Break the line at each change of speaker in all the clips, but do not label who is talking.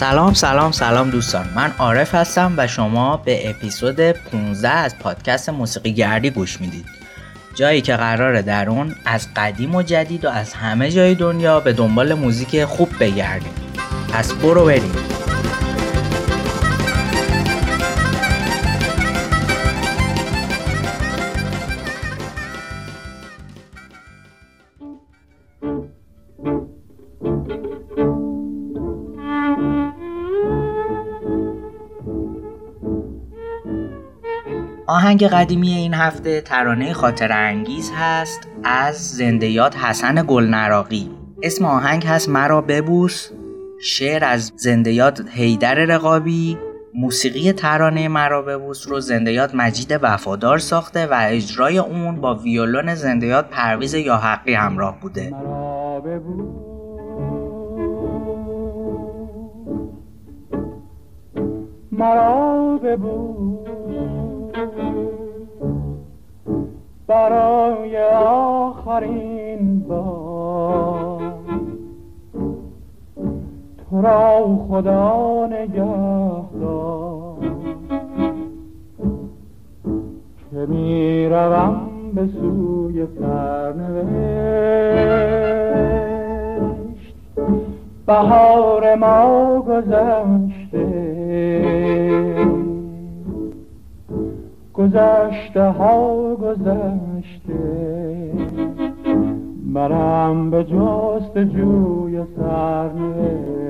سلام سلام سلام دوستان. من عارف هستم و شما به اپیزود 15 از پادکست موسیقی گردی گوش می‌دید. جایی که قراره در اون از قدیم و جدید و از همه جای دنیا به دنبال موزیک خوب بگردیم. پس برو بریم. آهنگ قدیمی این هفته ترانه خاطر انگیز هست از زندیات حسن گلنراقی. اسم آهنگ هست مرا ببوس شعر از زندیات حیدر رقابی موسیقی ترانه مرا ببوس رو زندیات مجید وفادار ساخته و اجرای اون با ویولون زندیات پرویز یا حقی همراه بوده.
مرا ببوس. برای آخرین بار. تو را خدا نگه که می روم به سوی سرنوشت. بهار ما گذشته گذشته ها گذشته. مرم به جست جوی سرنوشت.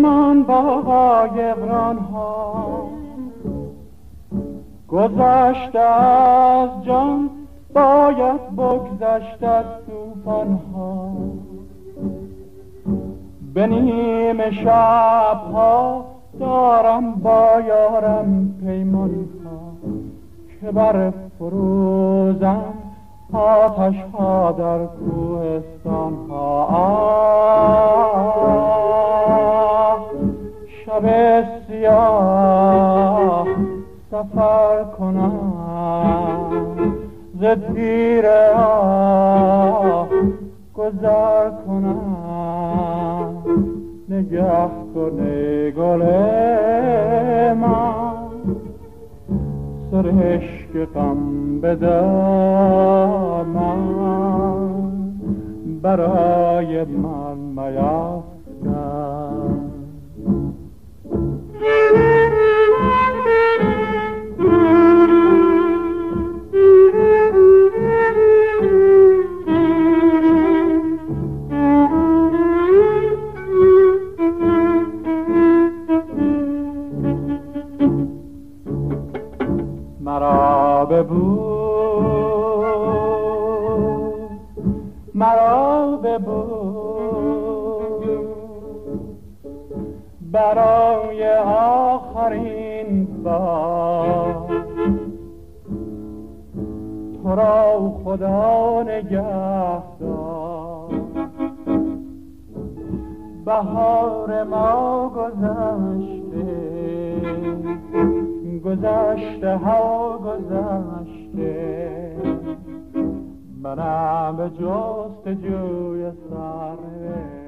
پیمان با قایقران ها. گذشته از جان باید بگذشت از توفان ها. به نیم شب ها دارم با یارم پیمان ها. که بر فروزم آتش ها در کوهستان ها. سفر کنم ز تیر گذر کنم. نگه کنه گل من. سرشک غم به برای من میافکن برای آخرین بار. تو را خدا نگه بهار ما گذشته. گذشته ها گذشته. منم به جست جوی سره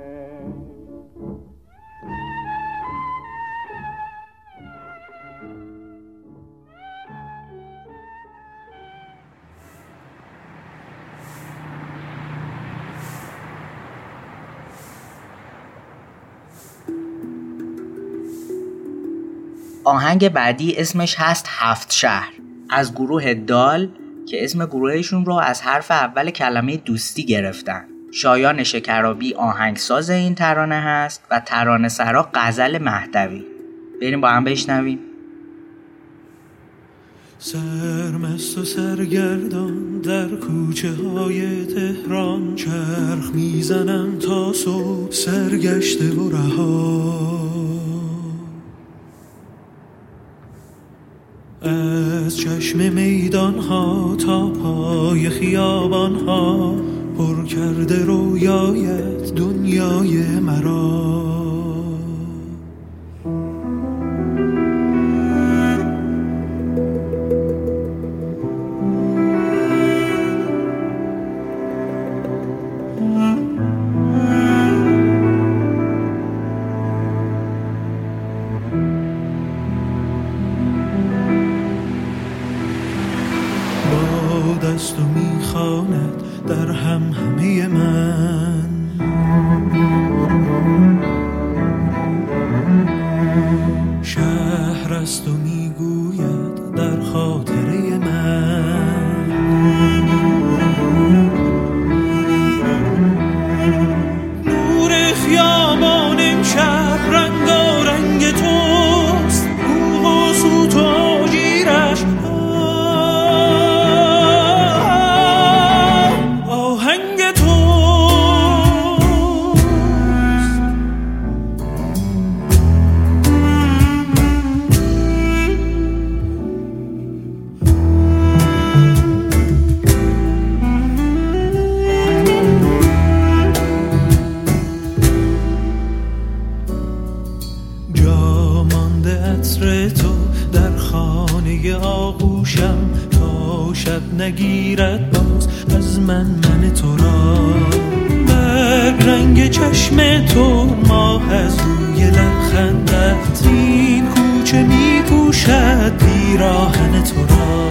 آهنگ بعدی اسمش هست هفت شهر. از گروه دال که اسم گروهشون رو از حرف اول کلمه دوستی گرفتن. شایان شکرابی آهنگساز این ترانه هست و ترانه سرا غزل مهدوی. بریم با هم بشنویم.
سرمست و سرگردان در کوچه های تهران چرخ می‌زنم تا صبح سرگشته و رها. چشم میدان ها تا پای خیابان ها پر کرده رویایت دنیای مرا. است و می‌خواند در هم همه من. شهر است و می حسر تو در خانه آغوشم تا شب نگیرد باز. از من من تو را. بر رنگ چشم تو ماه از روی لبخندت. این کوچه می پوشد بیراهن تو را.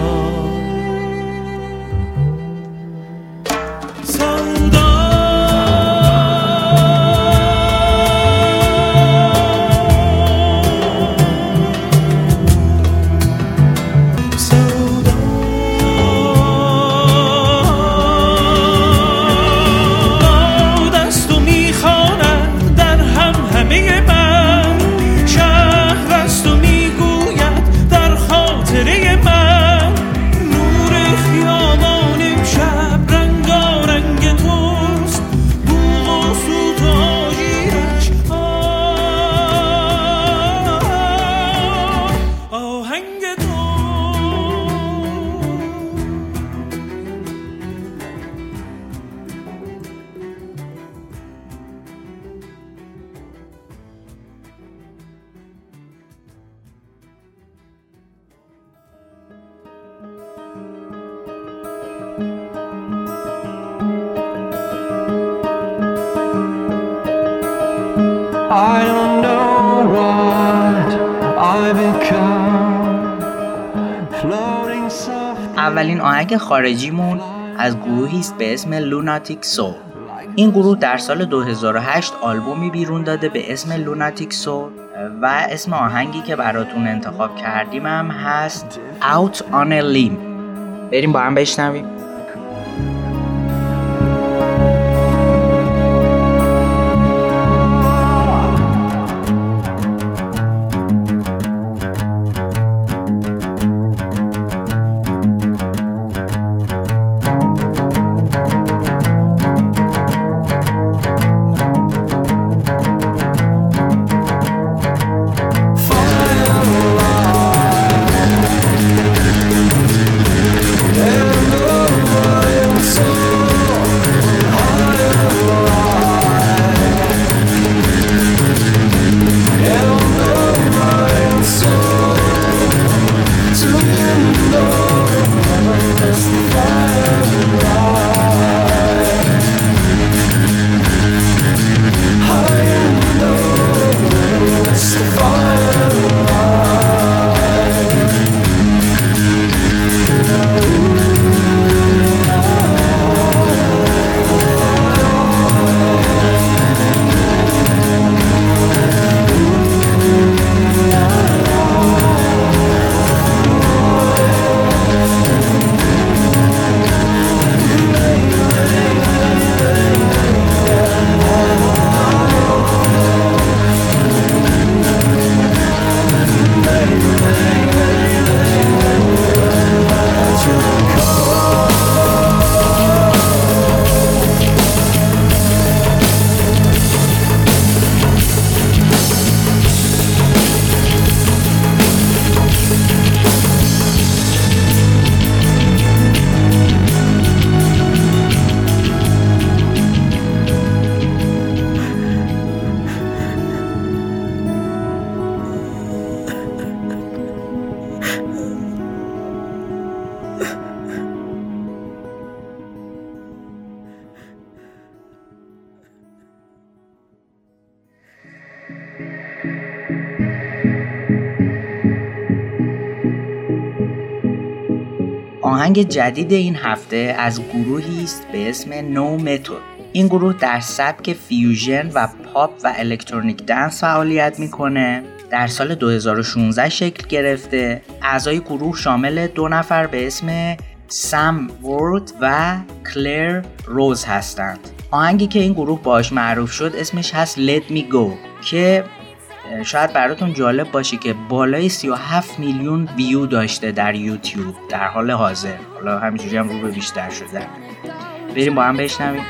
اولین آهنگ خارجیمون از گروهی است به اسم لوناتیک سو این گروه در سال 2008 آلبومی بیرون داده به اسم لوناتیک سو و اسم آهنگی که براتون انتخاب کردیم هم هست Out on a Limb. بریم با هم بشنویم. آهنگ جدید این هفته از گروهی است به اسم No Method این گروه در سبک fusion و پاپ و electronic dance فعالیت می‌کنه. در سال 2016 شکل گرفته. اعضای گروه شامل دو نفر به اسم سم وورد و کلر روز هستند. آهنگی که این گروه باش معروف شد اسمش هست Let Me Go که شاید براتون جالب باشه که بالای 37 میلیون ویو داشته در یوتیوب در حال حاضر. حالا همینجوری هم رو به بیشتر شده بریم با هم بشنویم.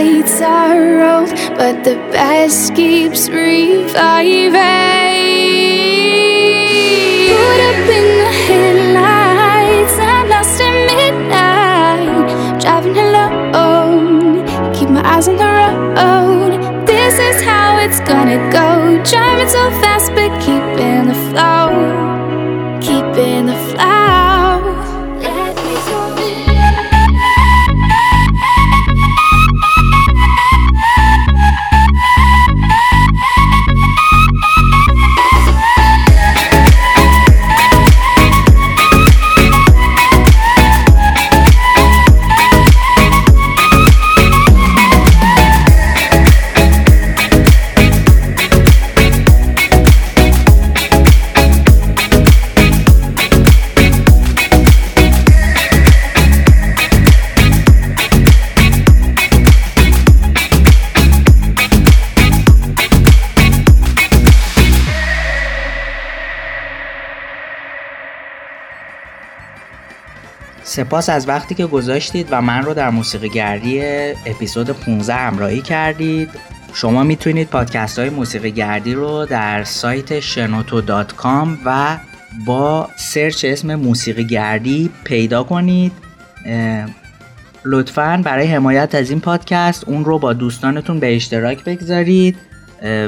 fights are old, but the past keeps
reviving. Put up in
the
headlights,
I'm lost in midnight. Driving alone, keep my eyes on the
road.
This
is how it's gonna
go. Driving so
fast, but keep
سپاس از وقتی که گذاشتید و من رو در موسیقی گردی اپیزود 15 همراهی کردید. شما می‌تونید پادکست های موسیقی گردی رو در سایت شنوتو dot com و با search اسم موسیقی گردی پیدا کنید. لطفا برای حمایت از این پادکست اون رو با دوستانتون به اشتراک بگذارید.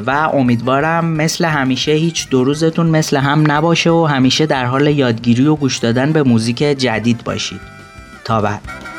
و امیدوارم مثل همیشه هیچ دو روزتون مثل هم نباشه و همیشه در حال یادگیری و گوش دادن به موزیک جدید باشید. تا بعد.